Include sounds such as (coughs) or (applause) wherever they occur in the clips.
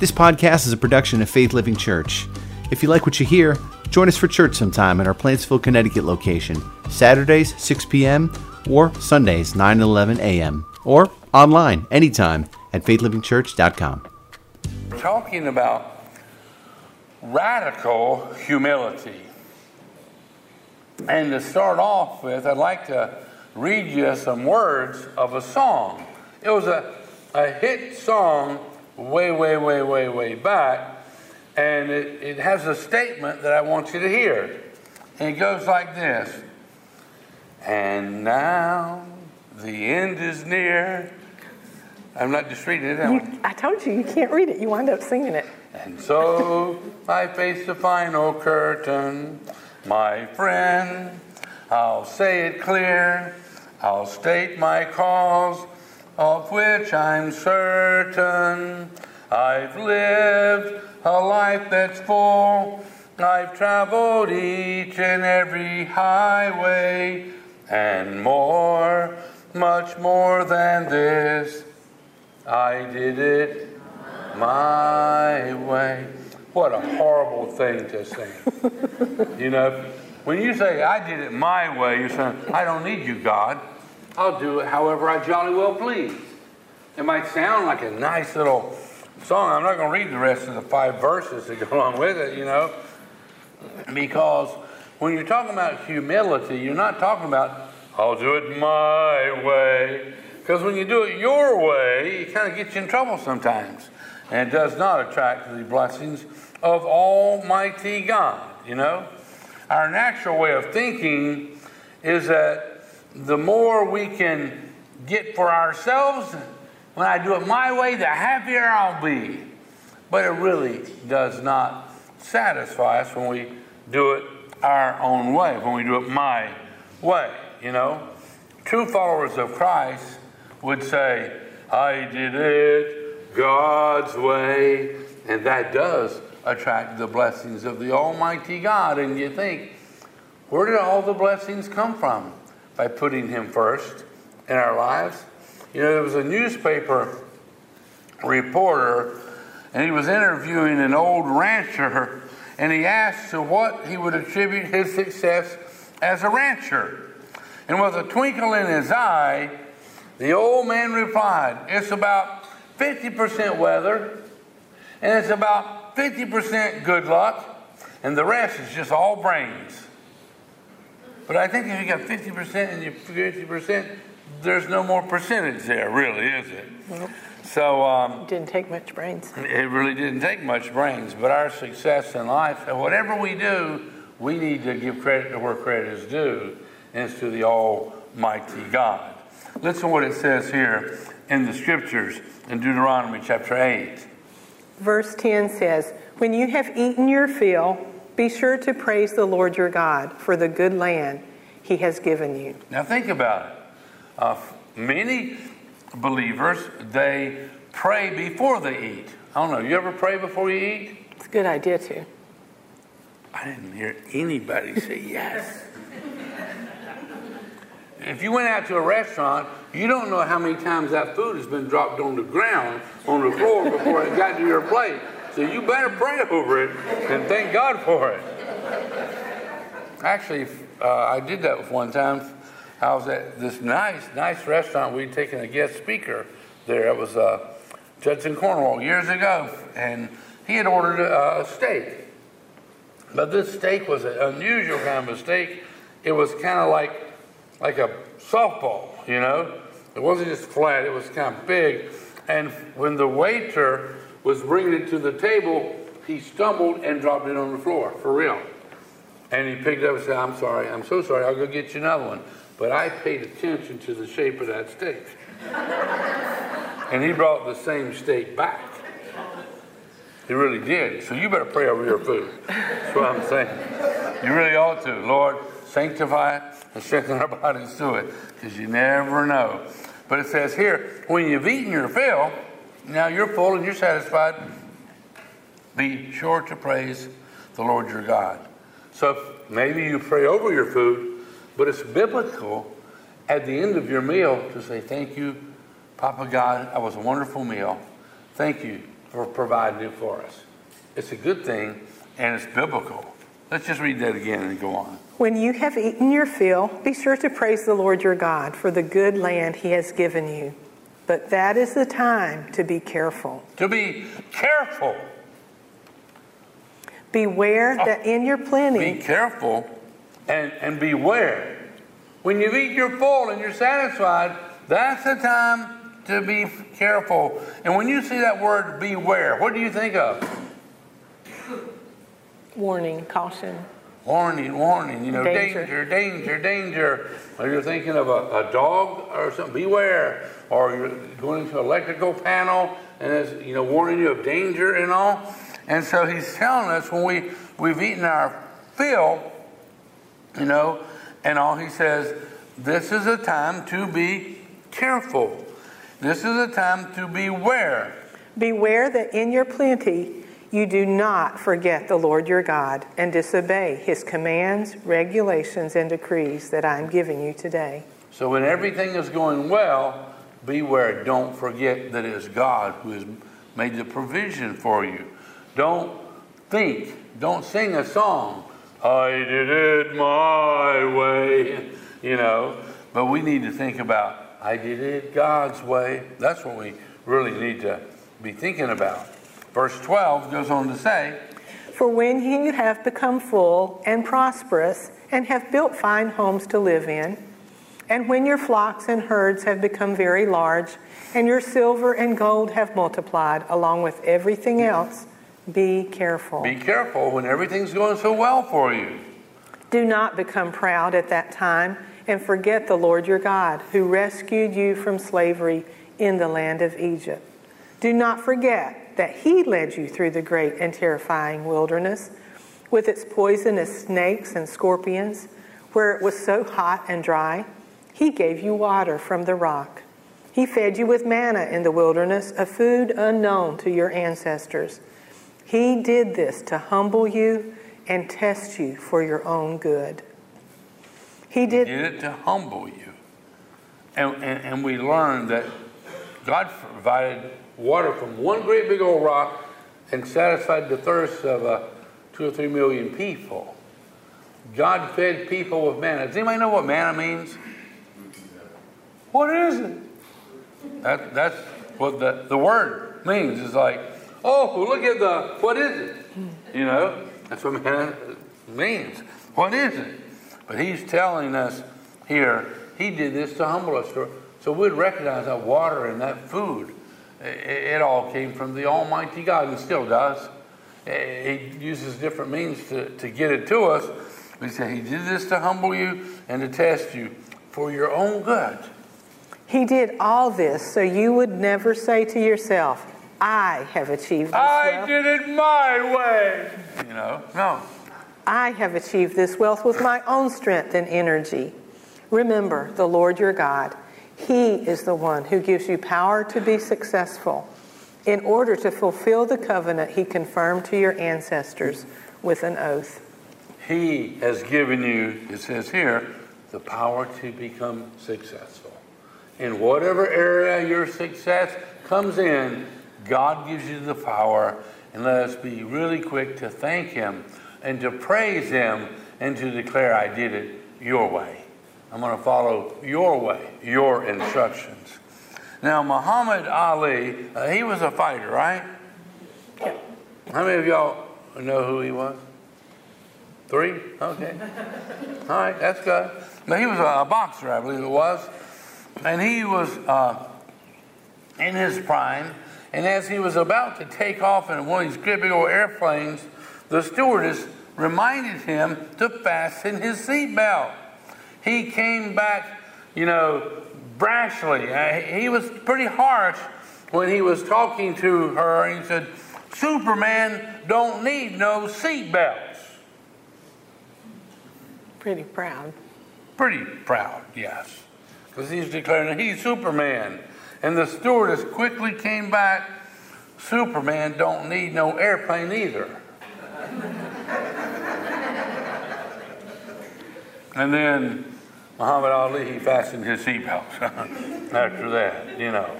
This podcast is a production of Faith Living Church. If you like what you hear, join us for church sometime at our Plantsville, Connecticut location, Saturdays 6 p.m. or Sundays 9 and 11 a.m. or online anytime at faithlivingchurch.com. Talking about radical humility. And to start off with, I'd like to read you some words of a song. It was a, a hit song way, way, way, way, way back, and it, it has a statement that I want you to hear. And it goes like this And now the end is near. I'm not just reading it. You, I told you, you can't read it. You wind up singing it. And so I face the final curtain, my friend. I'll say it clear. I'll state my cause, of which I'm certain. I've lived a life that's full. I've traveled each and every highway, and more, much more than this. I did it my way. What a horrible thing to sing. (laughs) you know, when you say, I did it my way, you're saying, I don't need you, God. I'll do it however I jolly well please. It might sound like a nice little song. I'm not going to read the rest of the five verses that go along with it, you know, because when you're talking about humility, you're not talking about, I'll do it my way. Because when you do it your way, it kind of gets you in trouble sometimes. And does not attract the blessings of Almighty God, you know. Our natural way of thinking is that the more we can get for ourselves, when I do it my way, the happier I'll be. But it really does not satisfy us when we do it our own way, when we do it my way, you know. True followers of Christ would say, I did it God's way. And that does attract the blessings of the Almighty God. And you think, where did all the blessings come from? By putting Him first in our lives. You know, there was a newspaper reporter, and he was interviewing an old rancher, and he asked to what he would attribute his success as a rancher. And with a twinkle in his eye, the old man replied, It's about 50% weather, and it's about 50% good luck, and the rest is just all brains. But I think if you got 50% and you 50%, there's no more percentage there, really, is it? Nope. So um, Didn't take much brains. it really didn't take much brains, but our success in life, whatever we do, we need to give credit to where credit is due, and it's to the Almighty God. Listen to what it says here in the scriptures in Deuteronomy chapter 8. Verse 10 says, When you have eaten your fill, be sure to praise the Lord your God for the good land he has given you. Now think about it. Uh, many believers, they pray before they eat. I don't know, you ever pray before you eat? It's a good idea, too. I didn't hear anybody say yes. If you went out to a restaurant, you don't know how many times that food has been dropped on the ground, on the floor, before it got to your plate. So you better pray over it and thank God for it. Actually, uh, I did that one time. I was at this nice, nice restaurant. We'd taken a guest speaker there. It was uh, Judson Cornwall years ago, and he had ordered a, a steak. But this steak was an unusual kind of a steak. It was kind of like like a softball, you know. It wasn't just flat; it was kind of big. And when the waiter was bringing it to the table, he stumbled and dropped it on the floor for real. And he picked it up and said, "I'm sorry. I'm so sorry. I'll go get you another one." But I paid attention to the shape of that steak. (laughs) and he brought the same steak back. He really did. So you better pray over your food. That's what I'm saying. You really ought to. Lord, sanctify it and strengthen our bodies to it because you never know. But it says here, when you've eaten your fill, now you're full and you're satisfied, be sure to praise the Lord your God. So maybe you pray over your food, but it's biblical at the end of your meal to say, Thank you, Papa God. That was a wonderful meal. Thank you for providing it for us. It's a good thing and it's biblical. Let's just read that again and go on. When you have eaten your fill, be sure to praise the Lord your God for the good land he has given you. But that is the time to be careful. To be careful. Beware oh. that in your plenty. Be careful and, and beware. When you've eaten your full and you're satisfied, that's the time to be careful. And when you see that word beware, what do you think of? warning, caution. Warning, warning, you know, Danger. danger, danger, danger. Or you're thinking of a, a dog or something, beware. Or you're going into an electrical panel and it's, you know, warning you of danger and all. And so he's telling us when we, we've eaten our fill, you know, and all he says, this is a time to be careful. This is a time to beware. Beware that in your plenty you do not forget the Lord your God and disobey his commands, regulations, and decrees that I am giving you today. So when everything is going well, beware. Don't forget that it is God who has made the provision for you. Don't think, don't sing a song. I did it my way, you know. But we need to think about, I did it God's way. That's what we really need to be thinking about. Verse 12 goes on to say, For when you have become full and prosperous and have built fine homes to live in, and when your flocks and herds have become very large, and your silver and gold have multiplied along with everything else, be careful. Be careful when everything's going so well for you. Do not become proud at that time and forget the Lord your God, who rescued you from slavery in the land of Egypt. Do not forget that he led you through the great and terrifying wilderness with its poisonous snakes and scorpions, where it was so hot and dry. He gave you water from the rock. He fed you with manna in the wilderness, a food unknown to your ancestors. He did this to humble you and test you for your own good. He did, did it to humble you. And, and, and we learned that God provided water from one great big old rock and satisfied the thirst of uh, two or three million people. God fed people with manna. Does anybody know what manna means? What is it? That, that's what the, the word means. It's like, oh, look at the, what is it? You know, that's what manna means. What is it? But he's telling us here, he did this to humble us. So, so we'd recognize that water and that food it all came from the Almighty God and still does. He uses different means to, to get it to us. We say He did this to humble you and to test you for your own good. He did all this so you would never say to yourself, I have achieved this I wealth. did it my way. You know, no. I have achieved this wealth with my own strength and energy. Remember the Lord your God. He is the one who gives you power to be successful in order to fulfill the covenant he confirmed to your ancestors with an oath. He has given you, it says here, the power to become successful. In whatever area your success comes in, God gives you the power. And let us be really quick to thank Him and to praise Him and to declare, I did it your way. I'm going to follow your way, your instructions. Now, Muhammad Ali, uh, he was a fighter, right? Yeah. How many of y'all know who he was? Three? Okay. (laughs) All right, that's good. But he was a, boxer, I believe it was. And he was uh, in his prime. And as he was about to take off in one of these great big old airplanes, the stewardess reminded him to fasten his seatbelt. He came back, you know, brashly. Uh, he was pretty harsh when he was talking to her. He said, Superman don't need no seatbelts. Pretty proud. Pretty proud, yes. Because he's declaring he's Superman. And the stewardess quickly came back, Superman don't need no airplane either. (laughs) and then Muhammad Ali, he fastened his seatbelt (laughs) after that, you know.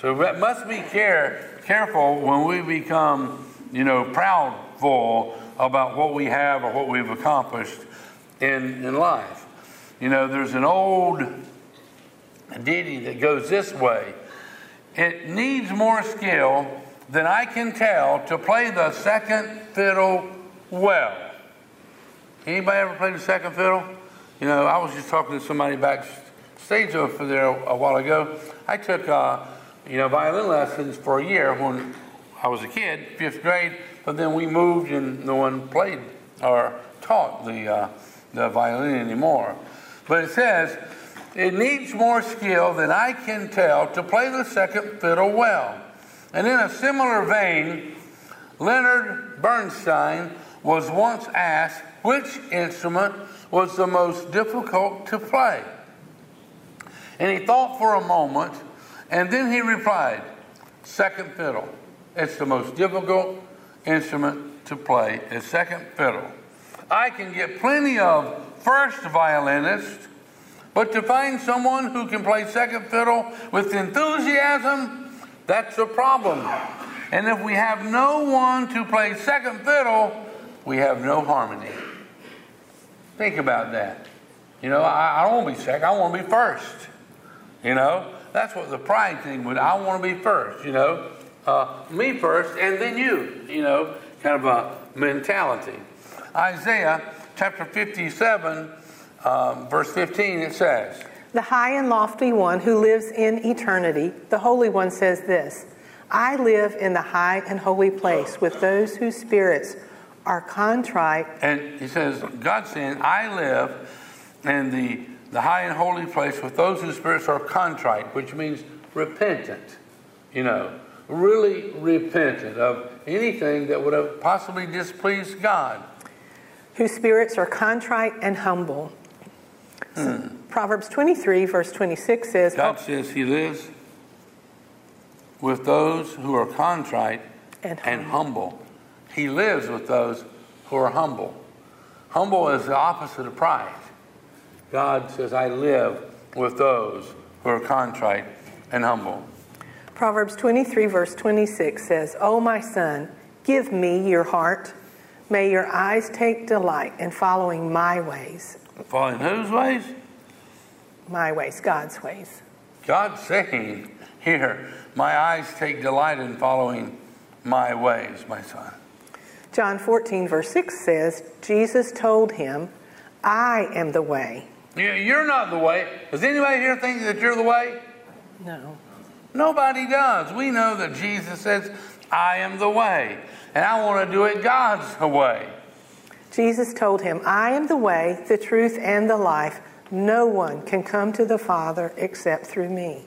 So that must be care, careful when we become, you know, proudful about what we have or what we've accomplished in, in life. You know, there's an old ditty that goes this way It needs more skill than I can tell to play the second fiddle well. Anybody ever played the second fiddle? You know, I was just talking to somebody backstage over there a while ago. I took, uh, you know, violin lessons for a year when I was a kid, fifth grade, but then we moved and no one played or taught the, uh, the violin anymore. But it says, it needs more skill than I can tell to play the second fiddle well. And in a similar vein, Leonard Bernstein was once asked which instrument was the most difficult to play. And he thought for a moment, and then he replied, Second fiddle. It's the most difficult instrument to play, is second fiddle. I can get plenty of first violinists, but to find someone who can play second fiddle with enthusiasm, that's a problem. And if we have no one to play second fiddle, we have no harmony. Think about that. You know, I, I don't want to be second, I want to be first. You know, that's what the pride thing would. I want to be first, you know, uh, me first and then you, you know, kind of a mentality. Isaiah chapter 57, um, verse 15, it says, The high and lofty one who lives in eternity, the Holy One says this I live in the high and holy place with those whose spirits are contrite. And he says, God saying, I live in the, the high and holy place with those whose spirits are contrite, which means repentant, you know, really repentant of anything that would have possibly displeased God. Whose spirits are contrite and humble. Hmm. Proverbs 23, verse 26 says, God says he lives with those who are contrite and humble. And humble. He lives with those who are humble. Humble is the opposite of pride. God says, I live with those who are contrite and humble. Proverbs 23, verse 26 says, O my son, give me your heart. May your eyes take delight in following my ways. Following whose ways? My ways, God's ways. God's saying (laughs) here, my eyes take delight in following my ways, my son. John 14, verse 6 says, Jesus told him, I am the way. You're not the way. Does anybody here think that you're the way? No. Nobody does. We know that Jesus says, I am the way. And I want to do it God's way. Jesus told him, I am the way, the truth, and the life. No one can come to the Father except through me.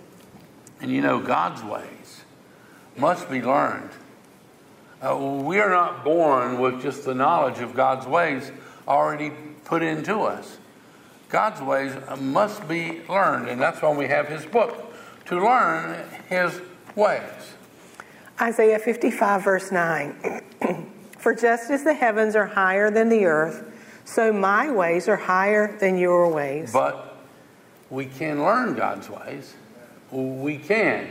And you know, God's ways must be learned. Uh, we are not born with just the knowledge of God's ways already put into us. God's ways must be learned, and that's why we have His book to learn His ways. Isaiah 55, verse 9 (clears throat) For just as the heavens are higher than the earth, so my ways are higher than your ways. But we can learn God's ways. We can.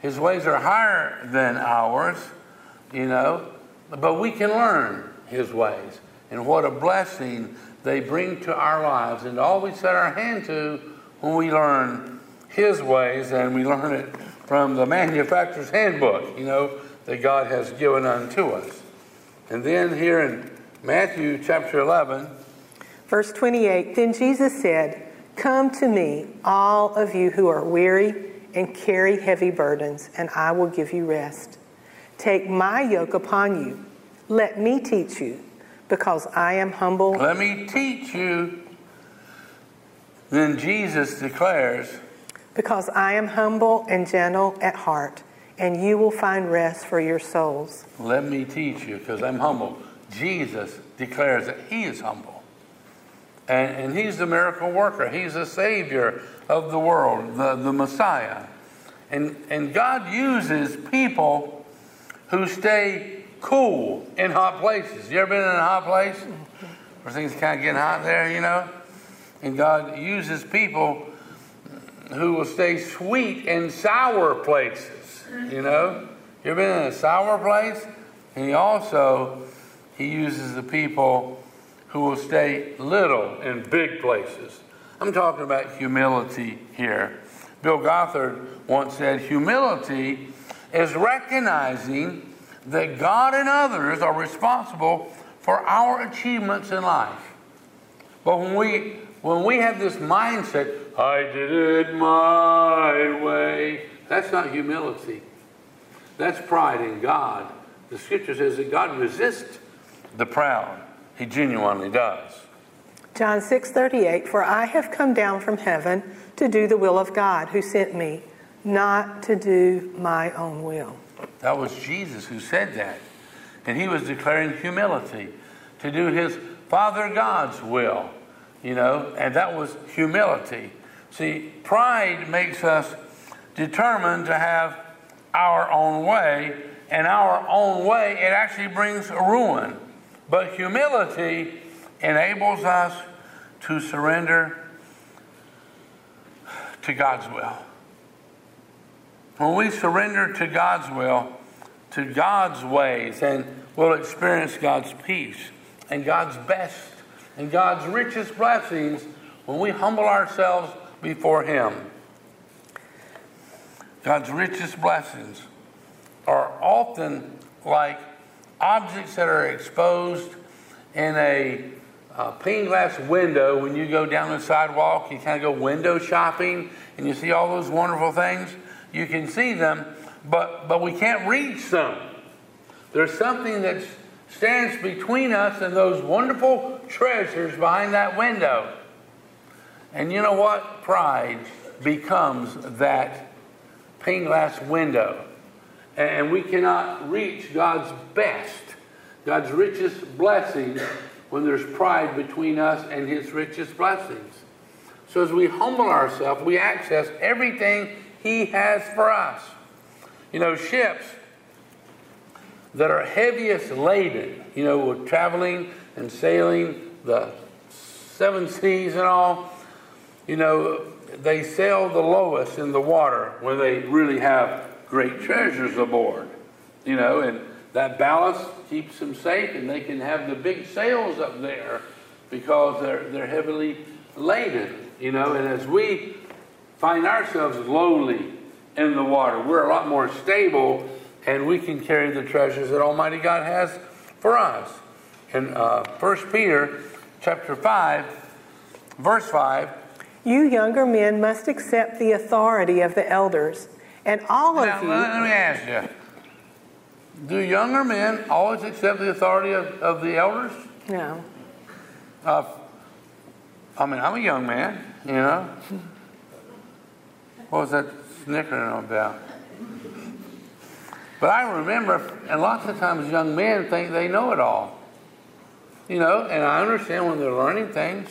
His ways are higher than ours you know, but we can learn His ways. And what a blessing they bring to our lives, and all we set our hand to when we learn His ways, and we learn it from the manufacturer's handbook, you know, that God has given unto us. And then here in Matthew chapter 11, verse 28, then Jesus said, Come to me, all of you who are weary and carry heavy burdens, and I will give you rest. Take my yoke upon you. Let me teach you, because I am humble. Let me teach you. Then Jesus declares, Because I am humble and gentle at heart, and you will find rest for your souls. Let me teach you, because I'm humble. Jesus declares that he is humble. And, and he's the miracle worker, he's the savior of the world, the, the Messiah. And, and God uses people who stay cool in hot places. You ever been in a hot place where things kind of get hot there, you know? And God uses people who will stay sweet in sour places, you know? You ever been in a sour place? And he also he uses the people who will stay little in big places. I'm talking about humility here. Bill Gothard once said, Humility is recognizing that God and others are responsible for our achievements in life. But when we when we have this mindset, I did it my way, that's not humility. That's pride in God. The scripture says that God resists the proud. He genuinely does. John 6:38 For I have come down from heaven to do the will of God who sent me, not to do my own will. That was Jesus who said that. And he was declaring humility to do his Father God's will, you know, and that was humility. See, pride makes us determined to have our own way, and our own way, it actually brings ruin. But humility enables us to surrender to God's will. When we surrender to God's will, to God's ways, and we'll experience God's peace and God's best and God's richest blessings when we humble ourselves before Him. God's richest blessings are often like objects that are exposed in a uh, pane glass window when you go down the sidewalk. You kind of go window shopping and you see all those wonderful things. You can see them, but, but we can't reach them. There's something that stands between us and those wonderful treasures behind that window. And you know what? Pride becomes that pane glass window. And we cannot reach God's best, God's richest blessings when there's pride between us and His richest blessings. So as we humble ourselves, we access everything He has for us. You know, ships that are heaviest laden, you know, we're traveling and sailing the seven seas and all, you know, they sail the lowest in the water when they really have great treasures aboard, you know, and that ballast keeps them safe and they can have the big sails up there because they're, they're heavily laden, you know, and as we find ourselves lowly in the water, we're a lot more stable and we can carry the treasures that Almighty God has for us. In uh, 1 Peter chapter 5, verse 5, You younger men must accept the authority of the elders, and all of you. let me ask you do younger men always accept the authority of, of the elders? No. Uh, I mean, I'm a young man, you know. What was that snickering about? But I remember, and lots of times young men think they know it all. You know, and I understand when they're learning things,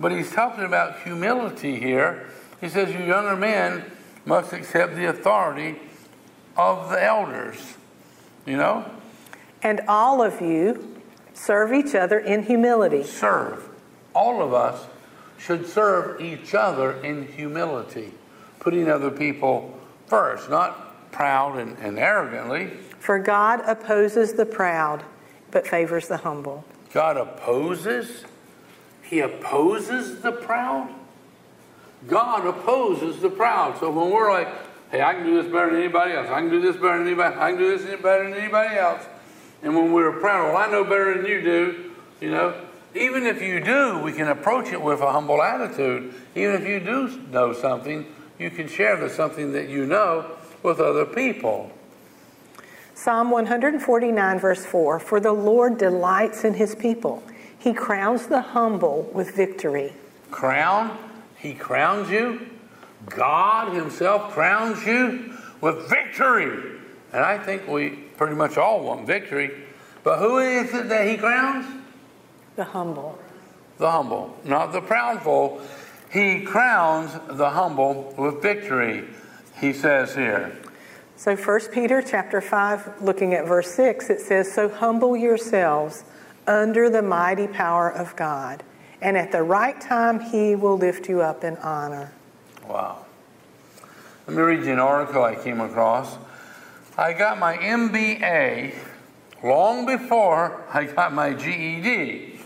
but he's talking about humility here. He says, You younger men must accept the authority of the elders. You know? And all of you serve each other in humility. Serve. All of us should serve each other in humility, putting other people first, not proud and, and arrogantly. For God opposes the proud, but favors the humble. God opposes? He opposes the proud? God opposes the proud. So when we're like, hey, I can do this better than anybody else, I can do this better than anybody, I can do this better than anybody else. And when we're proud, well, I know better than you do, you know, even if you do, we can approach it with a humble attitude. Even if you do know something, you can share the something that you know with other people. Psalm 149, verse 4 For the Lord delights in his people, he crowns the humble with victory. Crown? He crowns you? God Himself crowns you with victory. And I think we pretty much all want victory. But who is it that He crowns? The humble. The humble, not the proudful. He crowns the humble with victory, he says here. So 1 Peter chapter 5, looking at verse 6, it says, So humble yourselves under the mighty power of God, and at the right time he will lift you up in honor. Wow. Let me read you an article I came across I got my MBA long before I got my GED.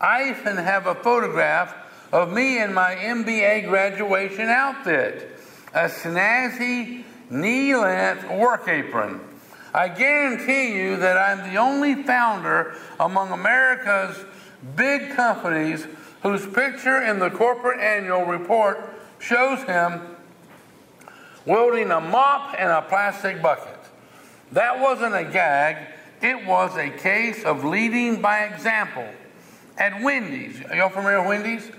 I even have a photograph of me in my MBA graduation outfit, a snazzy knee length work apron. I guarantee you that I'm the only founder among America's big companies whose picture in the corporate annual report shows him wielding a mop and a plastic bucket. That wasn't a gag, it was a case of leading by example. At Wendy's, y'all familiar with Wendy's?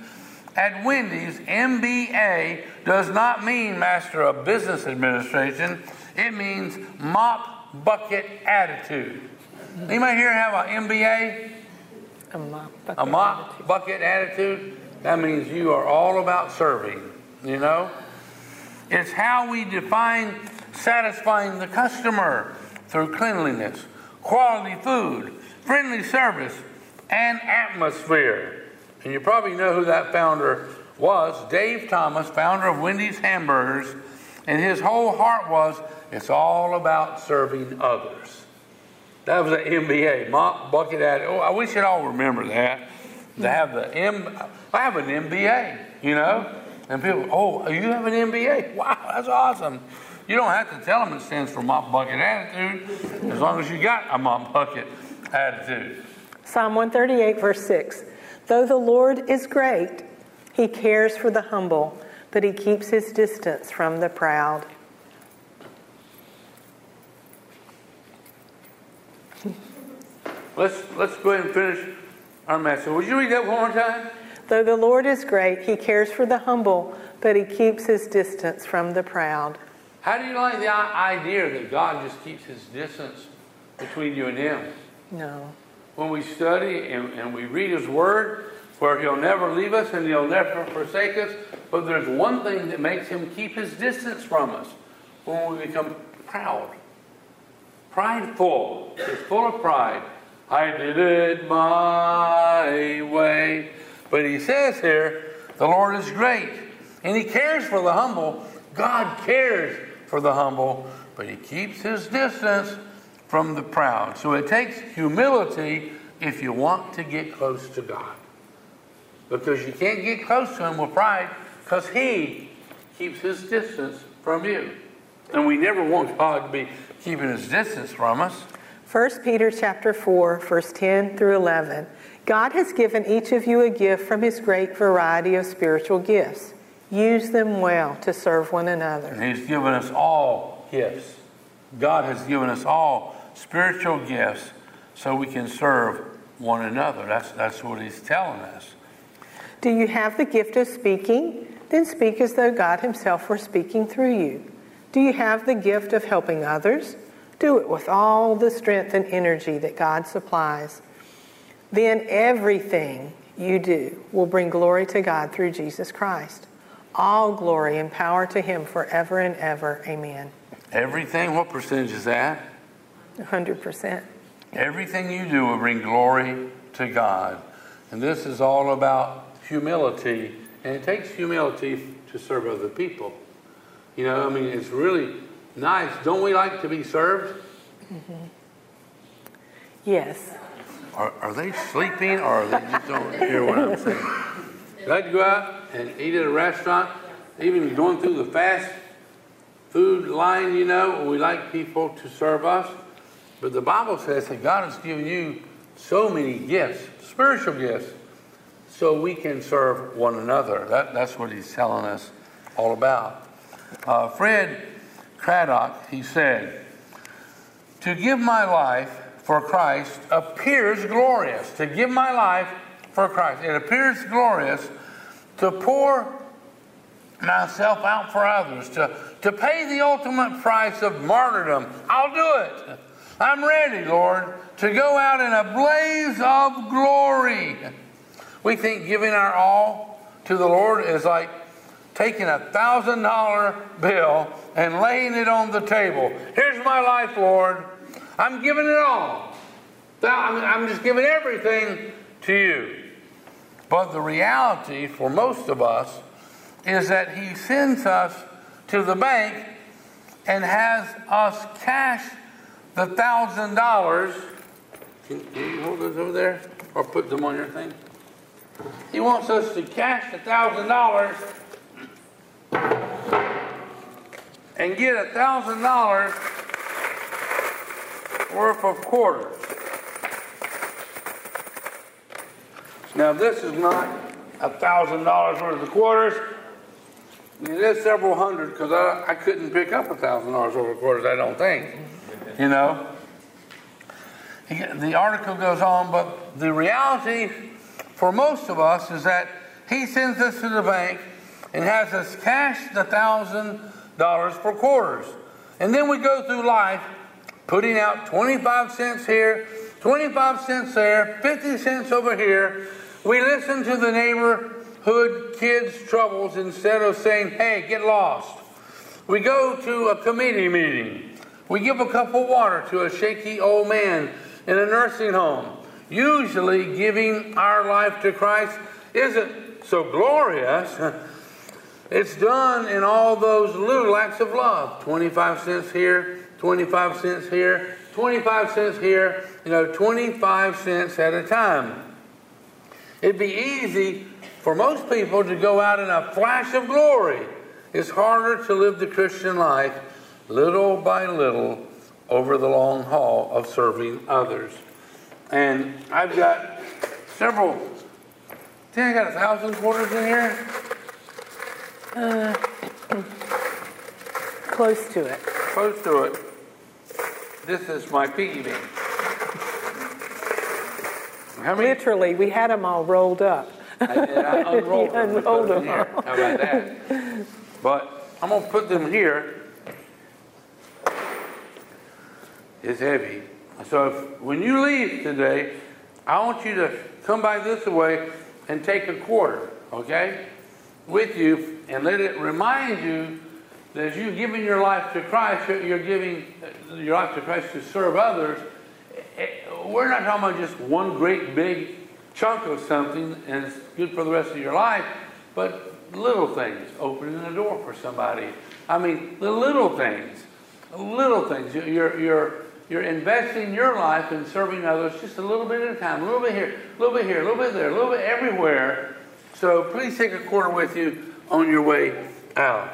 At Wendy's, MBA does not mean Master of Business Administration, it means mop bucket attitude. Anybody here have an MBA? A mop bucket. A mop bucket attitude? That means you are all about serving, you know? It's how we define satisfying the customer through cleanliness, quality food, friendly service, and atmosphere. And you probably know who that founder was Dave Thomas, founder of Wendy's Hamburgers. And his whole heart was it's all about serving others. That was an MBA, mop bucket attitude. Oh, we should all remember that. To have the M, I have an MBA, you know. And people, oh, you have an MBA? Wow, that's awesome. You don't have to tell them it stands for mop bucket attitude, as long as you got a mop bucket attitude. Psalm 138, verse 6. Though the Lord is great, he cares for the humble, but he keeps his distance from the proud. Let's let's go ahead and finish our message. Would you read that one more time? Though the Lord is great, he cares for the humble, but he keeps his distance from the proud. How do you like the idea that God just keeps his distance between you and him? No. When we study and, and we read his word, where he'll never leave us and he'll never forsake us, but there's one thing that makes him keep his distance from us when we become proud. Prideful. Full of pride. I did it my way. But he says here, the Lord is great. And he cares for the humble. God cares for the humble, but he keeps his distance from the proud. So it takes humility if you want to get close to God. Because you can't get close to him with pride because he keeps his distance from you. And we never want God to be keeping his distance from us. 1 Peter chapter 4, verse 10 through 11. God has given each of you a gift from his great variety of spiritual gifts. Use them well to serve one another. And he's given us all gifts. God has given us all spiritual gifts so we can serve one another. That's, that's what he's telling us. Do you have the gift of speaking? Then speak as though God Himself were speaking through you. Do you have the gift of helping others? Do it with all the strength and energy that God supplies. Then everything you do will bring glory to God through Jesus Christ. All glory and power to Him forever and ever. Amen. Everything, what percentage is that? 100%. Everything you do will bring glory to God. And this is all about humility. And it takes humility to serve other people. You know, I mean, it's really nice. Don't we like to be served? Yes. Are, are they sleeping or are they just don't hear what I'm saying? I'd go out and eat at a restaurant, even going through the fast food line, you know, we like people to serve us. But the Bible says that God has given you so many gifts, spiritual gifts, so we can serve one another. That, that's what he's telling us all about. Uh, Fred Craddock, he said, To give my life for Christ appears glorious. To give my life for Christ. It appears glorious to pour myself out for others, to, to pay the ultimate price of martyrdom. I'll do it. I'm ready, Lord, to go out in a blaze of glory. We think giving our all to the Lord is like taking a thousand dollar bill and laying it on the table. Here's my life, Lord. I'm giving it all. I'm just giving everything to you. But the reality for most of us is that He sends us to the bank and has us cash the thousand dollars. Can you hold those over there or put them on your thing? He wants us to cash the thousand dollars and get a thousand dollars worth of quarters. Now, this is not a thousand dollars worth of quarters. It is several hundred because I, I couldn't pick up a thousand dollars worth of quarters, I don't think. You know? The article goes on, but the reality for most of us is that he sends us to the bank and has us cash the thousand dollars for quarters. And then we go through life putting out 25 cents here, 25 cents there, 50 cents over here. We listen to the neighborhood kids' troubles instead of saying, hey, get lost. We go to a committee meeting. We give a cup of water to a shaky old man in a nursing home. Usually, giving our life to Christ isn't so glorious. (laughs) It's done in all those little acts of love 25 cents here, 25 cents here, 25 cents here, you know, 25 cents at a time. It'd be easy for most people to go out in a flash of glory. It's harder to live the Christian life little by little over the long haul of serving others. And I've got several, think I got a thousand quarters in here. Uh, close to it. Close to it. This is my piggy bank. How many? Literally, we had them all rolled up. I, I (laughs) unrolled them. Unrolled them here. How about that? But I'm going to put them here. It's heavy. So if, when you leave today, I want you to come by this way and take a quarter, okay, with you, and let it remind you that as you've given your life to Christ, you're giving your life to Christ to serve others. Eh, we're not talking about just one great big chunk of something and it's good for the rest of your life, but little things, opening the door for somebody. I mean, the little things, little things. You're, you're, you're investing your life in serving others just a little bit at a time, a little bit here, a little bit here, a little bit there, a little bit everywhere. So please take a quarter with you on your way out.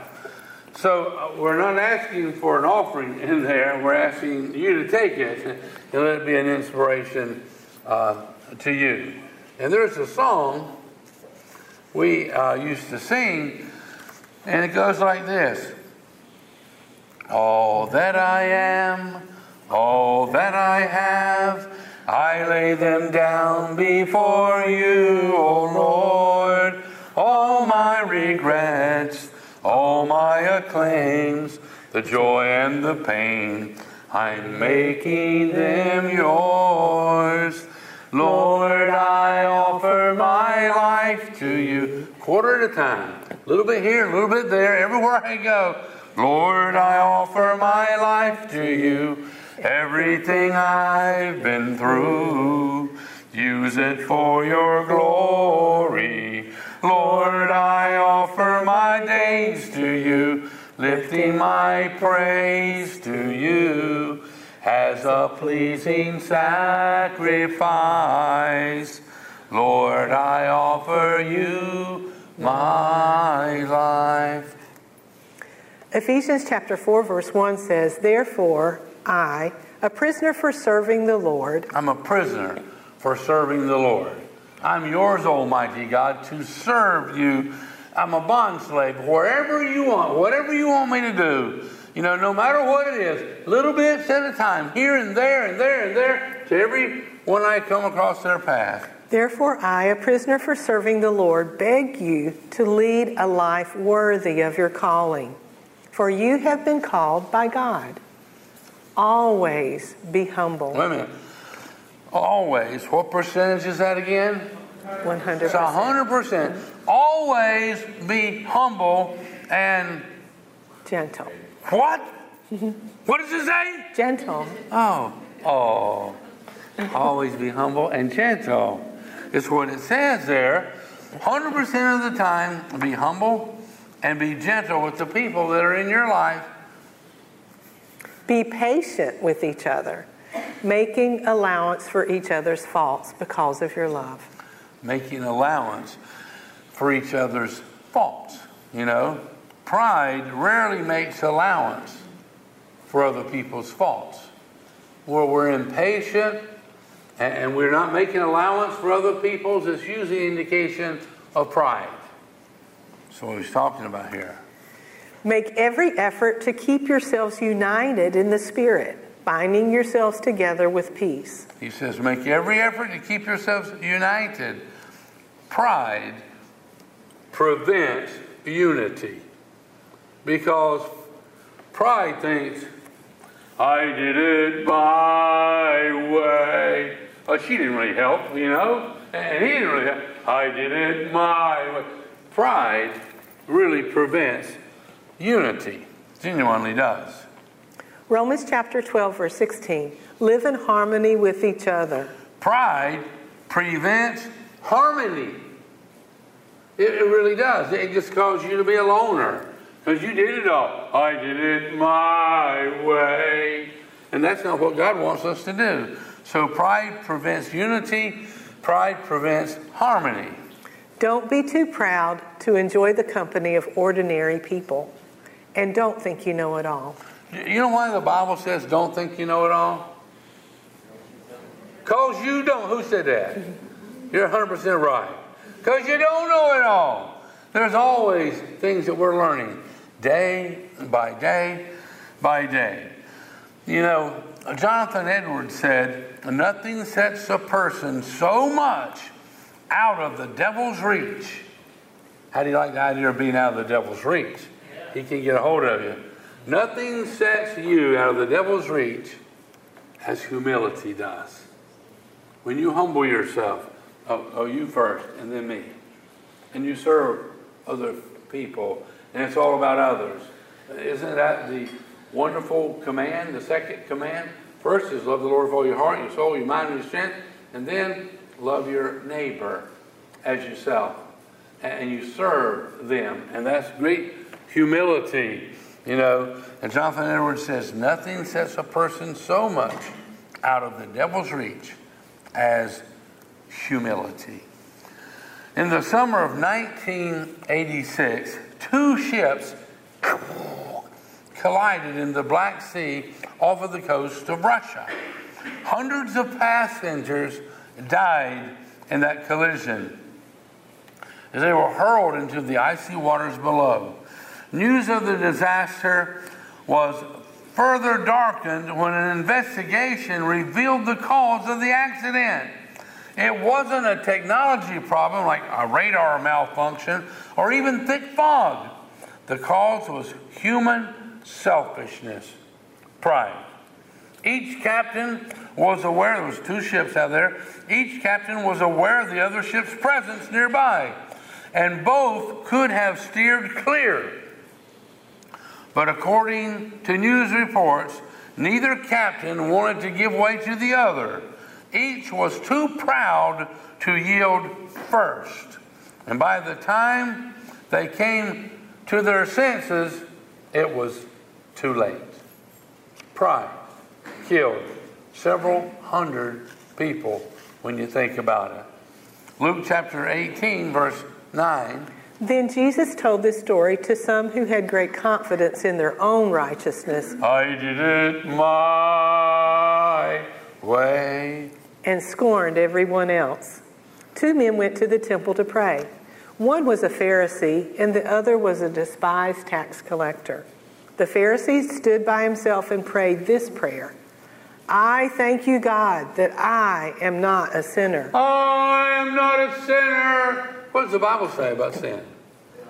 So uh, we're not asking for an offering in there. We're asking you to take it (laughs) and let it be an inspiration uh, to you. And there's a song we uh, used to sing, and it goes like this All that I am, all that I have, I lay them down before you, O Lord. All my regrets all my acclaims, the joy and the pain. I'm making them yours. Lord, I offer my life to you. Quarter at a time. A little bit here, a little bit there, everywhere I go. Lord, I offer my life to you. Everything I've been through, use it for your glory. Lord, I offer my days to you, lifting my praise to you as a pleasing sacrifice. Lord, I offer you my life. Ephesians chapter 4, verse 1 says, Therefore, I, a prisoner for serving the Lord. I'm a prisoner for serving the Lord. I'm yours, Almighty God, to serve you. I'm a bond slave. Wherever you want, whatever you want me to do, you know, no matter what it is, little bits at a time, here and there and there and there, to every one I come across their path. Therefore, I, a prisoner for serving the Lord, beg you to lead a life worthy of your calling. For you have been called by God. Always be humble. Wait a minute. Always. What percentage is that again? 100%. It's 100%. Always be humble and gentle. What? what does it say? Gentle. Oh. Oh. Always be humble and gentle. It's what it says there. 100% of the time, be humble and be gentle with the people that are in your life. Be patient with each other, making allowance for each other's faults because of your love. Making allowance for each other's faults. You know, pride rarely makes allowance for other people's faults. Where we're impatient and we're not making allowance for other people's, it's usually an indication of pride. So what he's talking about here. Make every effort to keep yourselves united in the Spirit, binding yourselves together with peace. He says, make every effort to keep yourselves united. Pride prevents unity because pride thinks, I did it my way. Oh, she didn't really help, you know, and he didn't really help. I did it my way. Pride really prevents unity. Genuinely does. Romans chapter 12, verse 16. Live in harmony with each other. Pride prevents harmony. It, it really does. It just causes you to be a loner because you did it all. I did it my way. And that's not what God wants us to do. So pride prevents unity, pride prevents harmony. Don't be too proud to enjoy the company of ordinary people. And don't think you know it all. You know why the Bible says don't think you know it all? Because you don't. Who said that? You're 100% right. Because you don't know it all. There's always things that we're learning day by day by day. You know, Jonathan Edwards said, Nothing sets a person so much out of the devil's reach. How do you like the idea of being out of the devil's reach? He can get a hold of you. Nothing sets you out of the devil's reach as humility does. When you humble yourself, oh, oh, you first and then me, and you serve other people, and it's all about others. Isn't that the wonderful command, the second command? First is love the Lord with all your heart, your soul, your mind, and your strength, and then love your neighbor as yourself. And you serve them. And that's great humility, you know. And Jonathan Edwards says, Nothing sets a person so much out of the devil's reach as humility. In the summer of 1986, two ships collided in the Black Sea off of the coast of Russia. Hundreds of passengers died in that collision as they were hurled into the icy waters below. News of the disaster was further darkened when an investigation revealed the cause of the accident. It wasn't a technology problem like a radar malfunction or even thick fog. The cause was human selfishness, pride. Each captain was aware, there was two ships out there, each captain was aware of the other ship's presence nearby, and both could have steered clear. But according to news reports, neither captain wanted to give way to the other. Each was too proud to yield first. And by the time they came to their senses, it was too late. Pride killed several hundred people when you think about it. Luke chapter 18, verse 9. Then Jesus told this story to some who had great confidence in their own righteousness. I did it my way. And scorned everyone else. Two men went to the temple to pray. One was a Pharisee, and the other was a despised tax collector. The Pharisee stood by himself and prayed this prayer I thank you, God, that I am not a sinner. I am not a sinner. What does the Bible say about sin?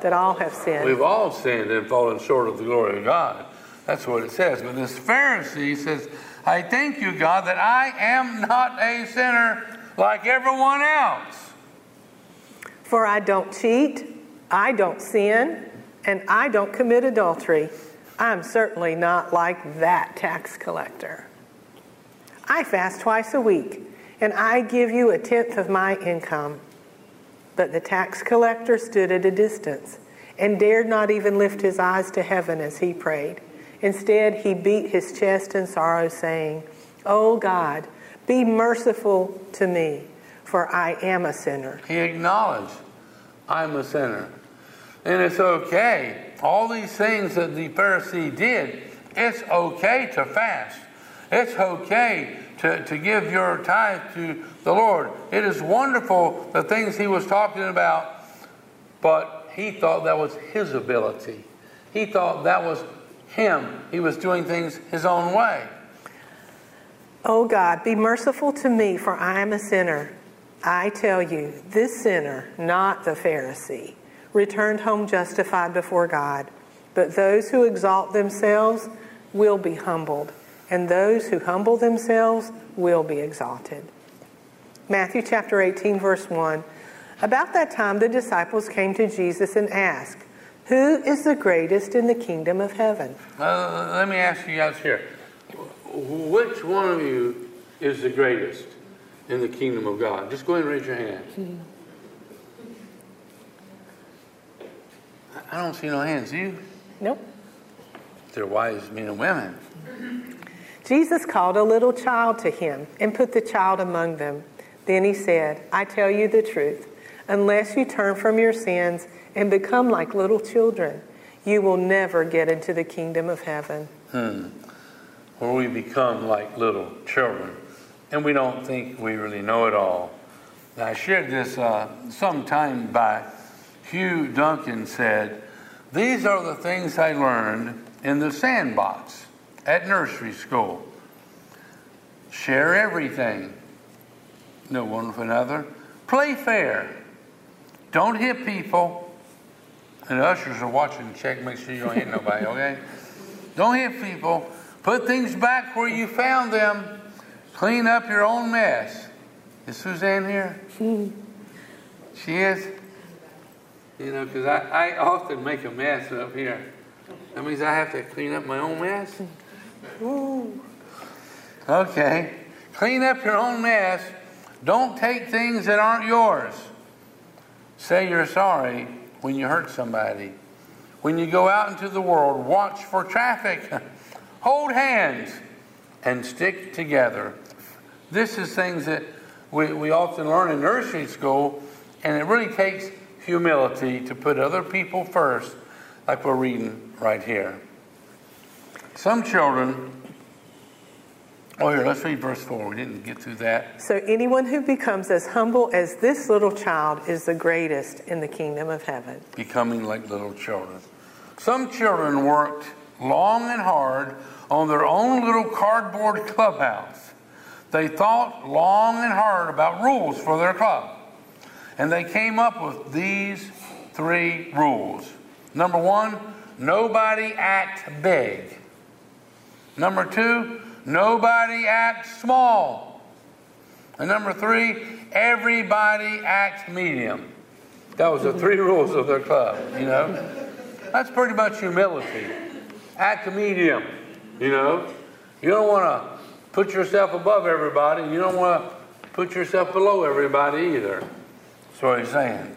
That all have sinned. We've all sinned and fallen short of the glory of God. That's what it says. But this Pharisee says, I thank you, God, that I am not a sinner like everyone else. For I don't cheat, I don't sin, and I don't commit adultery. I'm certainly not like that tax collector. I fast twice a week, and I give you a tenth of my income. But the tax collector stood at a distance and dared not even lift his eyes to heaven as he prayed. Instead, he beat his chest in sorrow, saying, O God, be merciful to me, for I am a sinner. He acknowledged, I'm a sinner. And it's okay. All these things that the Pharisee did, it's okay to fast. It's okay to, to give your tithe to the Lord. It is wonderful the things he was talking about, but he thought that was his ability. He thought that was him. He was doing things his own way. Oh God, be merciful to me, for I am a sinner. I tell you, this sinner, not the Pharisee, returned home justified before God. But those who exalt themselves will be humbled, and those who humble themselves will be exalted. Matthew chapter 18, verse 1. About that time, the disciples came to Jesus and asked, Who is the greatest in the kingdom of heaven? Uh, let me ask you guys here which one of you is the greatest in the kingdom of God? Just go ahead and raise your hand. I don't see no hands. You? Nope. They're wise men and women. Jesus called a little child to him and put the child among them. Then he said, I tell you the truth. Unless you turn from your sins and become like little children, you will never get into the kingdom of heaven. Hmm. Where we become like little children and we don't think we really know it all. I shared this uh, sometime back. Hugh Duncan said, These are the things I learned in the sandbox at nursery school. Share everything, no one with another. Play fair. Don't hit people. And the ushers are watching, check, make sure you don't hit nobody, okay? Don't hit people. Put things back where you found them. Clean up your own mess. Is Suzanne here? she is? You know, because I, I often make a mess up here. That means I have to clean up my own mess? Ooh. Okay. Clean up your own mess. Don't take things that aren't yours. Say you're sorry when you hurt somebody. When you go out into the world, watch for traffic. (laughs) Hold hands and stick together. This is things that we, we often learn in nursery school, and it really takes humility to put other people first, like we're reading right here. Some children, oh, here, let's read verse 4. We didn't get through that. So, anyone who becomes as humble as this little child is the greatest in the kingdom of heaven. Becoming like little children. Some children worked long and hard on their own little cardboard clubhouse. They thought long and hard about rules for their club. And they came up with these three rules. Number one, nobody act big. Number two, nobody acts small. And number three, everybody acts medium. That was the three (laughs) rules of their club, you know. That's pretty much humility. Act medium, you know. You don't want to put yourself above everybody. You don't want to put yourself below everybody either. That's what he's saying.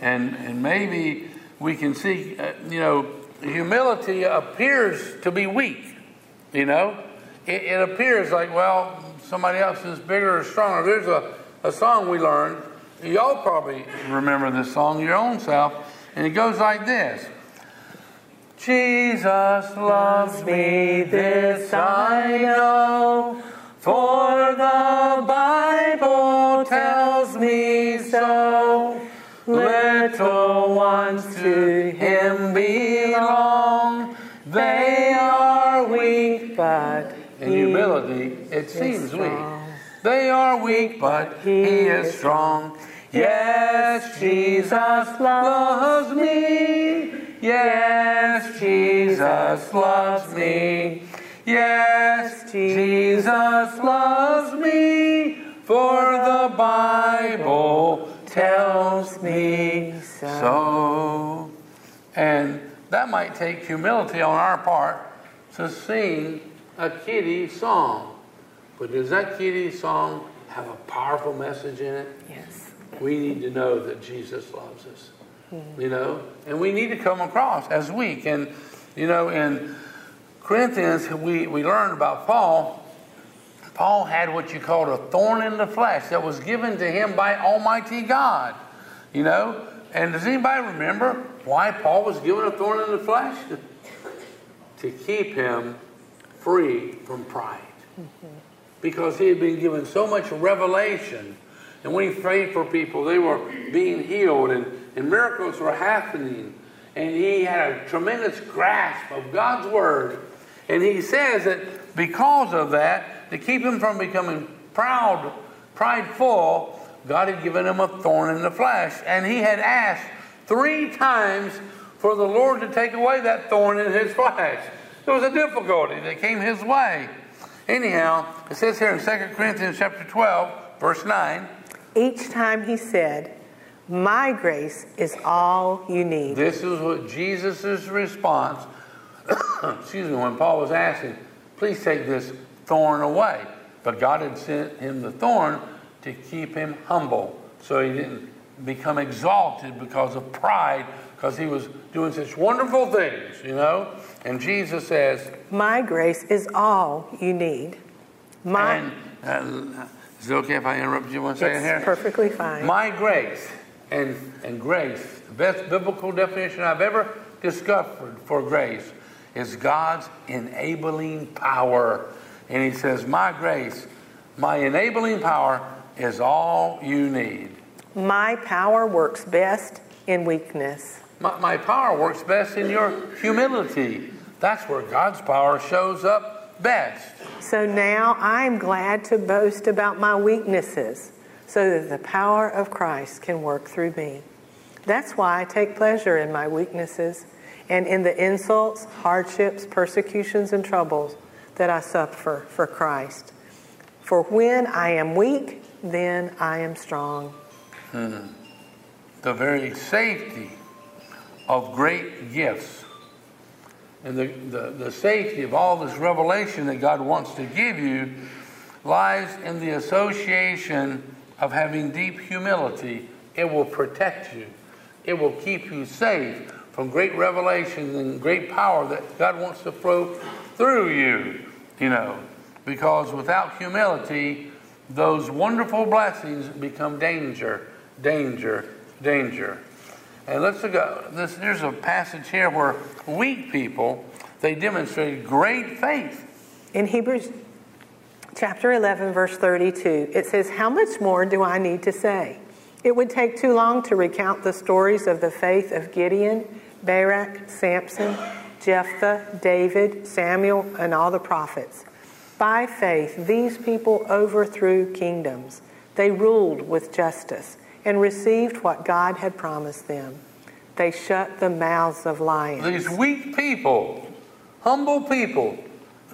And, and maybe we can see, uh, you know, humility appears to be weak, you know. It, it, appears like, well, somebody else is bigger or stronger. There's a, a song we learned. Y'all probably remember this song, your own self. And it goes like this Jesus loves me, this I know, for the Bible tells me so. Little ones to Him belong, they are weak, but in humility it seems weak. They are weak, but He is strong. Yes, Jesus loves me. Yes, Jesus loves me. Yes, Jesus loves me. For the Bible tells me so. And that might take humility on our part to sing a kiddie song. But does that kiddie song have a powerful message in it? Yes. We need to know that Jesus loves us hmm. you know, and we need to come across as weak. And, you know, in Corinthians, we, we learned about Paul. Paul had what you called a thorn in the flesh that was given to him by Almighty God. You know? And does anybody remember why Paul was given a thorn in the flesh? (laughs) to keep him free from pride. Because he had been given so much revelation. And when he prayed for people, they were being healed and, and miracles were happening. And he had a tremendous grasp of God's word. And he says that because of that, to keep him from becoming proud, prideful, God had given him a thorn in the flesh. And he had asked three times for the Lord to take away that thorn in his flesh. There was a difficulty that came his way. Anyhow, it says here in 2 Corinthians chapter 12, verse 9. Each time he said, My grace is all you need. This is what Jesus' response, (coughs) excuse me, when Paul was asking, please take this thorn away. But God had sent him the thorn to keep him humble so he didn't become exalted because of pride because he was doing such wonderful things, you know. And Jesus says, My grace is all you need. My, and, uh, is it okay if I interrupt you one second here? perfectly fine. My grace and, and grace, the best biblical definition I've ever discovered for grace is God's enabling power. And he says, My grace, my enabling power is all you need. My power works best in weakness. My, my power works best in your humility. That's where God's power shows up best. So now I am glad to boast about my weaknesses so that the power of Christ can work through me. That's why I take pleasure in my weaknesses and in the insults, hardships, persecutions, and troubles that I suffer for Christ. For when I am weak, then I am strong. The very safety of great gifts and the, the, the safety of all this revelation that God wants to give you lies in the association of having deep humility. It will protect you, it will keep you safe from great revelation and great power that God wants to flow through you, you know. Because without humility, those wonderful blessings become danger, danger, danger. And let's look at this. There's a passage here where weak people they demonstrated great faith. In Hebrews chapter 11, verse 32, it says, How much more do I need to say? It would take too long to recount the stories of the faith of Gideon, Barak, Samson, Jephthah, David, Samuel, and all the prophets. By faith, these people overthrew kingdoms. They ruled with justice and received what God had promised them. They shut the mouths of lions. These weak people, humble people,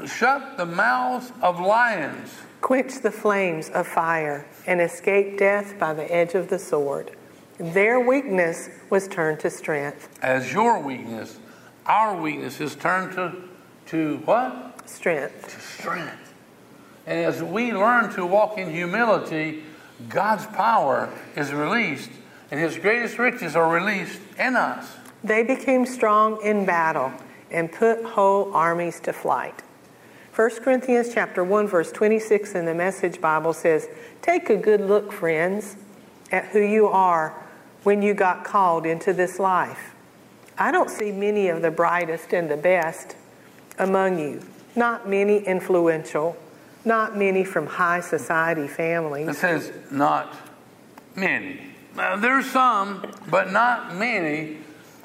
shut the mouths of lions. Quenched the flames of fire and escaped death by the edge of the sword. Their weakness was turned to strength. As your weakness, our weakness is turned to, to what? Strength. To strength. And as we learn to walk in humility, God's power is released and his greatest riches are released in us. They became strong in battle and put whole armies to flight. 1 Corinthians chapter 1 verse 26 in the Message Bible says, "Take a good look, friends, at who you are when you got called into this life. I don't see many of the brightest and the best among you, not many influential, not many from high society families. It says not many. Now, there's some, but not many,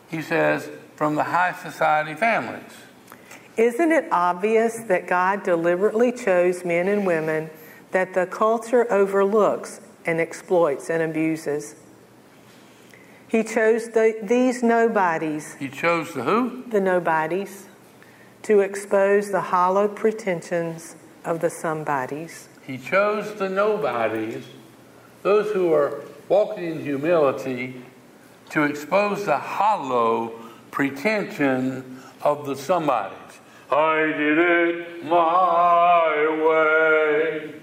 he says, from the high society families. Isn't it obvious that God deliberately chose men and women that the culture overlooks and exploits and abuses? He chose the, these nobodies. He chose the who? The nobodies. To expose the hollow pretensions of the somebodies. He chose the nobodies, those who are walking in humility, to expose the hollow pretension of the somebodies. I did it my way.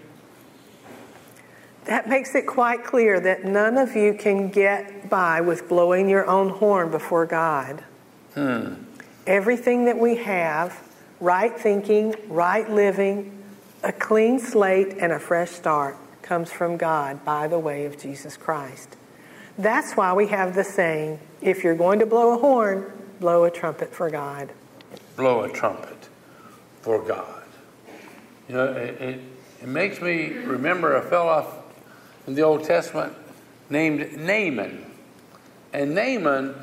That makes it quite clear that none of you can get by with blowing your own horn before God. Hmm. Everything that we have, right thinking, right living, a clean slate, and a fresh start comes from God by the way of Jesus Christ. That's why we have the saying if you're going to blow a horn, blow a trumpet for God. Blow a trumpet for God. You know, it, it, it makes me remember a fellow in the Old Testament named Naaman. And Naaman,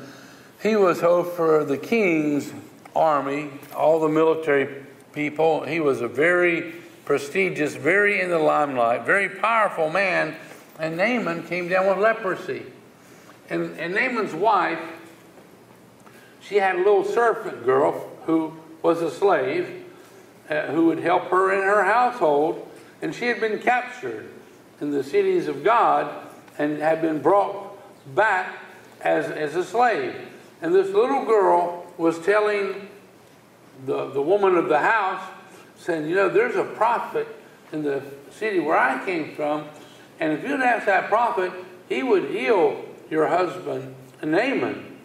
he was over the king's army, all the military people. He was a very prestigious, very in the limelight, very powerful man. And Naaman came down with leprosy. And, and Naaman's wife, she had a little servant girl who was a slave uh, who would help her in her household. And she had been captured in the cities of God and had been brought back as, as a slave. And this little girl was telling the, the woman of the house, saying, You know, there's a prophet in the city where I came from, and if you'd ask that prophet, he would heal your husband, Naaman.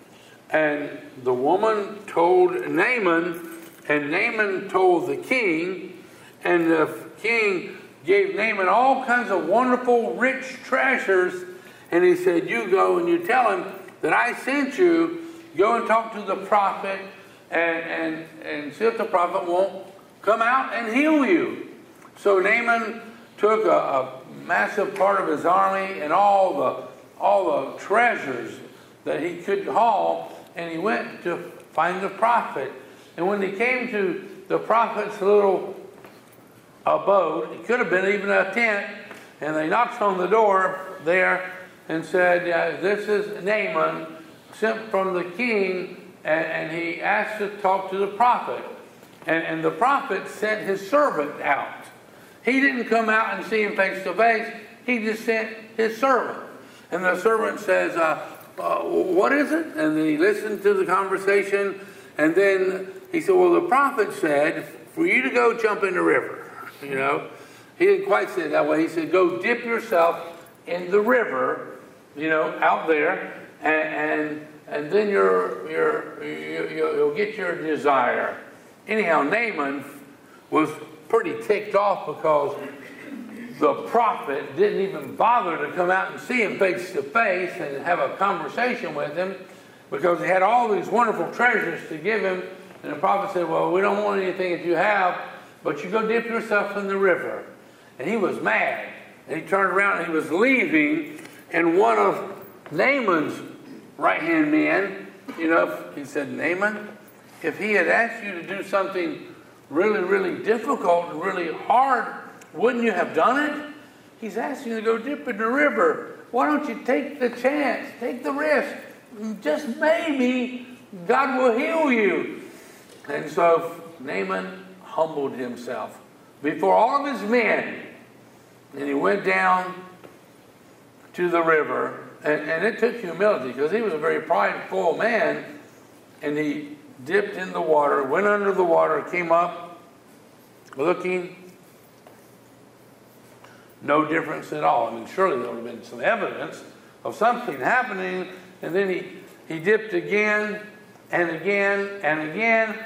And the woman told Naaman, and Naaman told the king, and the king gave Naaman all kinds of wonderful, rich treasures. And he said, You go and you tell him that I sent you. Go and talk to the prophet and, and, and see if the prophet won't come out and heal you. So Naaman took a, a massive part of his army and all the, all the treasures that he could haul, and he went to find the prophet. And when he came to the prophet's little abode. It could have been even a tent. And they knocked on the door there and said, This is Naaman, sent from the king, and, and he asked to talk to the prophet. And, and the prophet sent his servant out. He didn't come out and see him face to face, he just sent his servant. And the servant says, uh, uh, What is it? And then he listened to the conversation. And then he said, Well, the prophet said, For you to go jump in the river. (laughs) You know, he didn't quite say it that way. He said, "Go dip yourself in the river, you know, out there, and and, and then you're, you're, you, you'll get your desire." Anyhow, Naaman was pretty ticked off because the prophet didn't even bother to come out and see him face to face and have a conversation with him because he had all these wonderful treasures to give him. And the prophet said, Well, we don't want anything that you have but you go dip yourself in the river. And he was mad. And he turned around and he was leaving, and one of Naaman's right hand men, you know, he said, Naaman, if he had asked you to do something really, really difficult and really hard, wouldn't you have done it? He's asking you to go dip in the river. Why don't you take the chance, take the risk? Just maybe God will heal you. And so Naaman humbled himself before all of his men. And he went down to the river. And, and it took humility because he was a very prideful man. And he dipped in the water, went under the water, came up looking. No difference at all. I mean, surely there would have been some evidence of something happening. And then he, he dipped again and again and again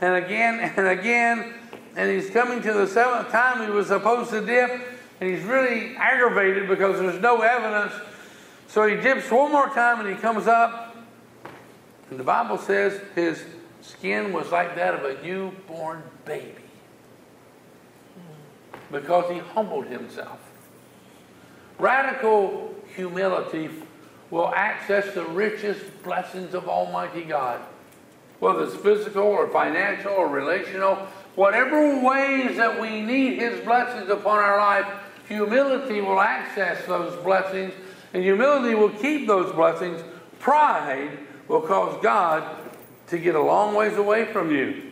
and again and again. And he's coming to the seventh time he was supposed to dip, and he's really aggravated because there's no evidence. So he dips one more time and he comes up. And the Bible says his skin was like that of a newborn baby because he humbled himself. Radical humility will access the richest blessings of Almighty God whether it's physical or financial or relational, whatever ways that we need His blessings upon our life, humility will access those blessings, and humility will keep those blessings. Pride will cause God to get a long ways away from you.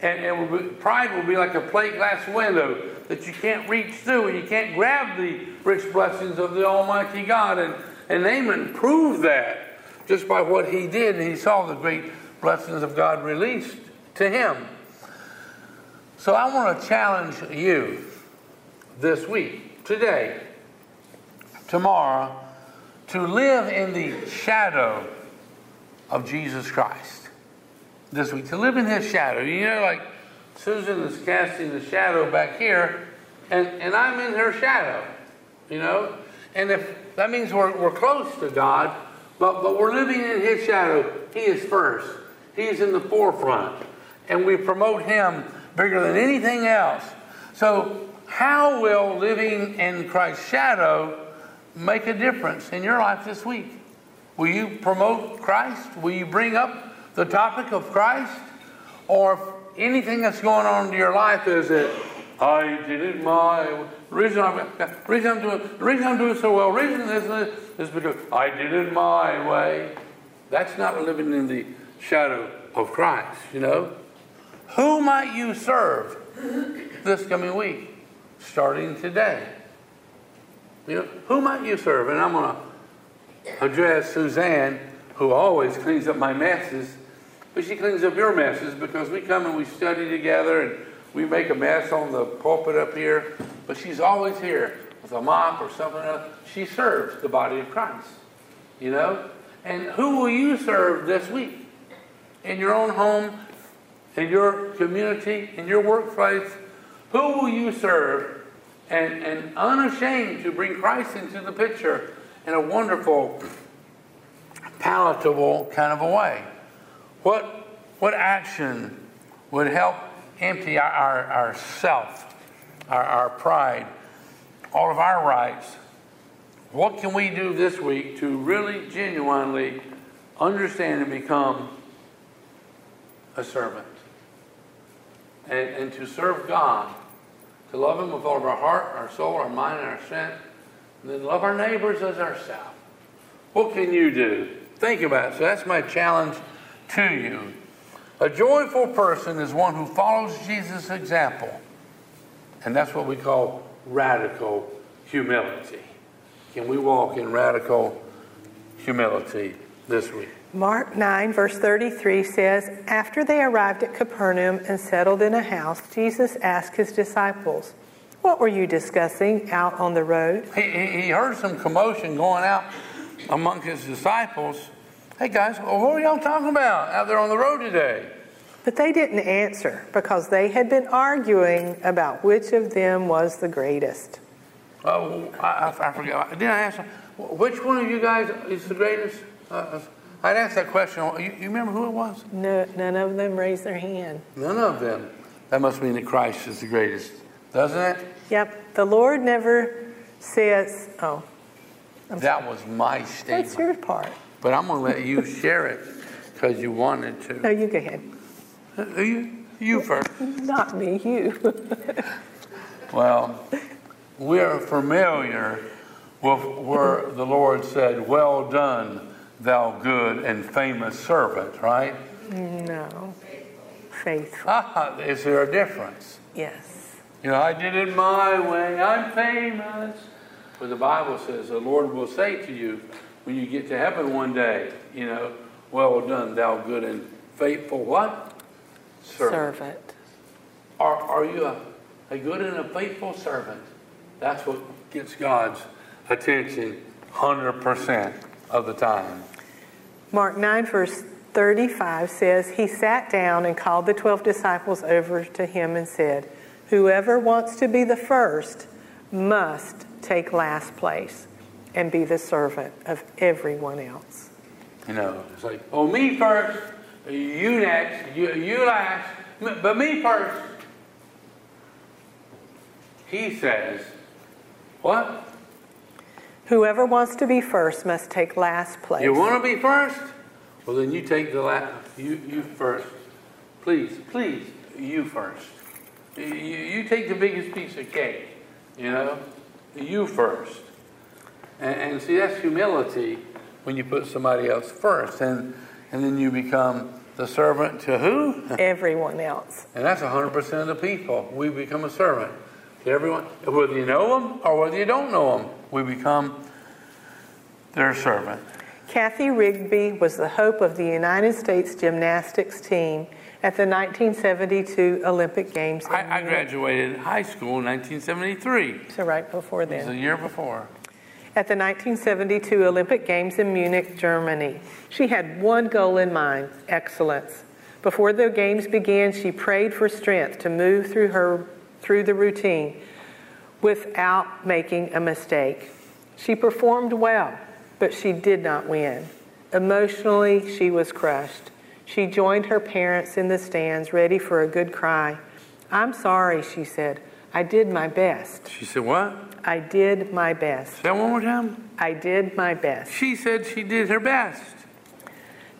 And, and will be, pride will be like a plate glass window that you can't reach through and you can't grab the rich blessings of the Almighty God. And, and Naaman proved that just by what he did. And he saw the great blessings of God released to him. So I want to challenge you this week, today, tomorrow, to live in the shadow of Jesus Christ. This week, to live in his shadow. You know, like Susan is casting the shadow back here, and, and I'm in her shadow, you know? And if that means we're, we're close to God, but, but we're living in His shadow, He is first. He's in the forefront. And we promote Him bigger than anything else. So, how will living in Christ's shadow make a difference in your life this week? Will you promote Christ? Will you bring up the topic of Christ? Or anything that's going on in your life is that I did it my reason I'm reason I'm doing the reason I'm doing so well, reason is, is because I did it my way. That's not living in the shadow of Christ, you know. Who might you serve this coming week, starting today? You know, who might you serve? And I'm going to address Suzanne, who always cleans up my messes, but she cleans up your messes because we come and we study together and we make a mess on the pulpit up here, but she's always here with a mop or something else. She serves the body of Christ, you know? And who will you serve this week? In your own home, in your community, in your workplace? Who will you serve? And, and unashamed to bring Christ into the picture in a wonderful, palatable kind of a way. What, what action would help empty our, our, our self, our, our pride, all of our rights? What can we do this week to really genuinely understand and become a servant? And, and to serve God, to love Him with all of our heart, our soul, our mind, and our strength, and then love our neighbors as ourselves. What can you do? Think about it. So that's my challenge to you. A joyful person is one who follows Jesus' example. And that's what we call radical humility. Can we walk in radical humility this week? Mark 9, verse 33 says, After they arrived at Capernaum and settled in a house, Jesus asked his disciples, What were you discussing out on the road? He, he heard some commotion going out among his disciples. Hey guys, well, what are y'all talking about out there on the road today? But they didn't answer because they had been arguing about which of them was the greatest. Oh, I, I, I forgot. Didn't I ask which one of you guys is the greatest? Uh, I'd ask that question. You, you, remember who it was? No, none of them raised their hand. None of them. That must mean that Christ is the greatest, doesn't it? Yep. The Lord never says, oh. I'm that sorry. was my statement. That's your part. But I'm going to let you share it because you wanted to. No, you go ahead. Uh, you, you first. Not me, you. (laughs) well, we're familiar with where the Lord said, Well done thou good and famous servant, right? No. Faithful. Ah, (laughs) is there a difference? Yes. You know, I did it my way, I'm famous. But the Bible says the Lord will say to you when you get to heaven one day, you know, well done, thou good and faithful what? Servant. servant. Are, are you a, a good and a faithful servant? That's what gets God's attention 100% of the time. Mark 9, verse 35 says, He sat down and called the 12 disciples over to him and said, Whoever wants to be the first must take last place and be the servant of everyone else. You know, it's like, oh, me first, you next, you, you last, but me first. He says, what? Whoever wants to be first must take last place. You want to be first? Well, then you take the last. You you first. Please, please, you first. You, you take the biggest piece of cake. You know, you first. And, and see, that's humility when you put somebody else first, and and then you become the servant to who? (laughs) Everyone else. And that's 100% of the people. We become a servant to everyone, whether you know them or whether you don't know them we become their servant. Cathy Rigby was the hope of the United States gymnastics team at the 1972 Olympic Games. I, I graduated high school in 1973. So right before then. It was a year before. At the 1972 Olympic Games in Munich, Germany. She had one goal in mind excellence. Before the games began, she prayed for strength to move through her through the routine without making a mistake. She performed well, but she did not win. Emotionally, she was crushed. She joined her parents in the stands, ready for a good cry. I'm sorry, she said. I did my best. She said, What? I did my best. Say that one more time. I did my best. She said she did her best.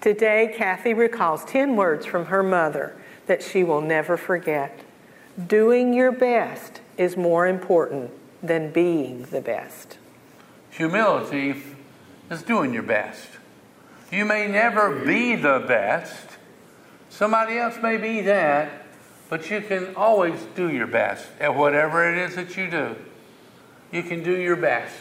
Today, Cathy recalls 10 words from her mother that she will never forget. Doing your best is more important than being the best. Humility is doing your best. You may never be the best. Somebody else may be that, but you can always do your best at whatever it is that you do. You can do your best.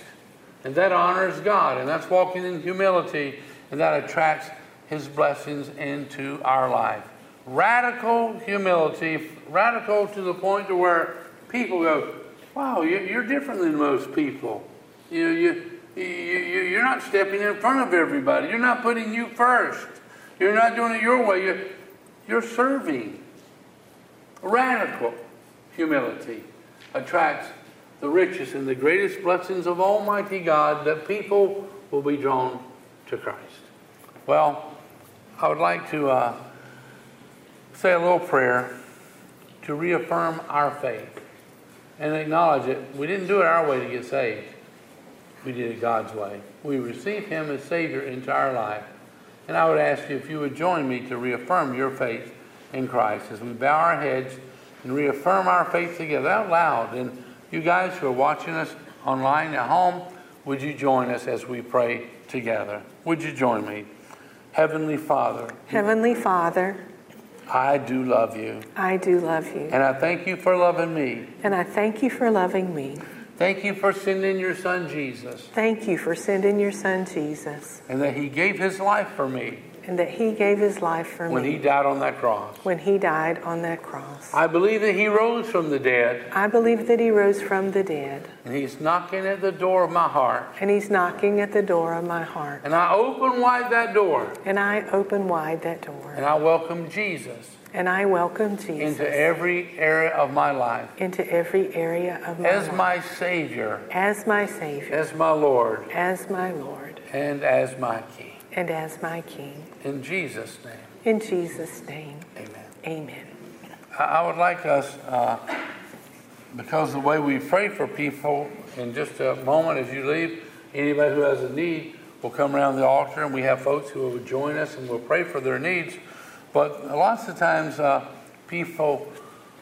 And that honors God, and that's walking in humility, and that attracts His blessings into our life. Radical humility, radical to the point to where people go, wow, you're different than most people. You, you, you, you're not stepping in front of everybody. You're not putting you first. You're not doing it your way. You're, you're serving. Radical humility attracts the richest and the greatest blessings of Almighty God that people will be drawn to Christ. Well, I would like to uh, say a little prayer to reaffirm our faith and acknowledge it. We didn't do it our way to get saved. We did it God's way. We received Him as Savior into our life. And I would ask you if you would join me to reaffirm your faith in Christ as we bow our heads and reaffirm our faith together out loud. And you guys who are watching us online at home, would you join us as we pray together? Would you join me? Heavenly Father. Heavenly Father. I do love you. I do love you. And I thank you for loving me. And I thank you for loving me. Thank you for sending your son Jesus. Thank you for sending your son Jesus. And that he gave his life for me. And that he gave his life for when me. When he died on that cross. When he died on that cross. I believe that he rose from the dead. I believe that he rose from the dead. And he's knocking at the door of my heart. And he's knocking at the door of my heart. And I open wide that door. And I open wide that door. And I welcome Jesus. And I welcome Jesus into every area of my life. Into every area of my life. as life. my Savior. As my Savior. As my Lord. As my Lord. And as my King. And as my King. In Jesus' name. In Jesus' name. Amen. Amen. I would like us, uh, because the way we pray for people, in just a moment as you leave, anybody who has a need will come around the altar, and we have folks who will join us and we'll pray for their needs. But lots of times, uh, people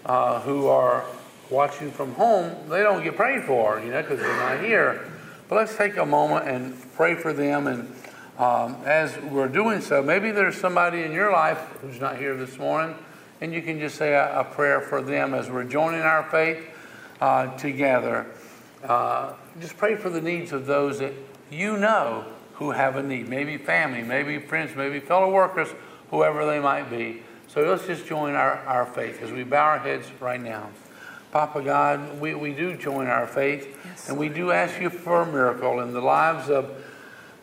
uh, who are watching from home, they don't get prayed for, you know, because they're not here. But let's take a moment and pray for them. And um, as we're doing so, maybe there's somebody in your life who's not here this morning, and you can just say a, a prayer for them as we're joining our faith uh, together. Uh, just pray for the needs of those that you know who have a need. Maybe family, maybe friends, maybe fellow workers whoever they might be. So let's just join our, our faith as we bow our heads right now. Papa God, we, we do join our faith yes, and we do ask you for a miracle in the lives of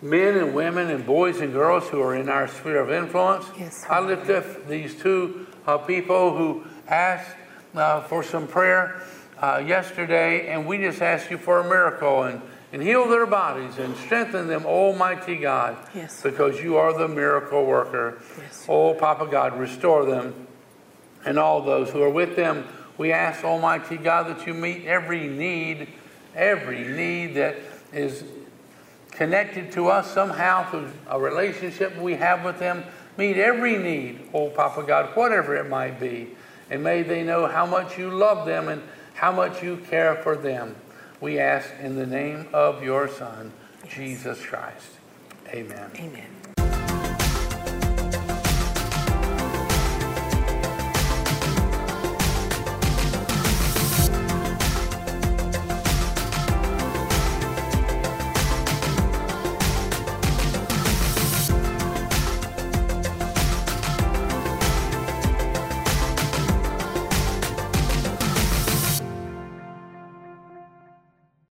men and women and boys and girls who are in our sphere of influence. Yes, I lift up these two uh, people who asked uh, for some prayer uh, yesterday, and we just ask you for a miracle. And and heal their bodies and strengthen them, Almighty God, yes. because you are the miracle worker. Yes. Oh, Papa God, restore them and all those who are with them. We ask, Almighty God, that you meet every need, every need that is connected to us somehow through a relationship we have with them. Meet every need, oh Papa God, whatever it might be. And may they know how much you love them and how much you care for them. We ask in the name of your Son, Jesus Christ. Amen. Amen.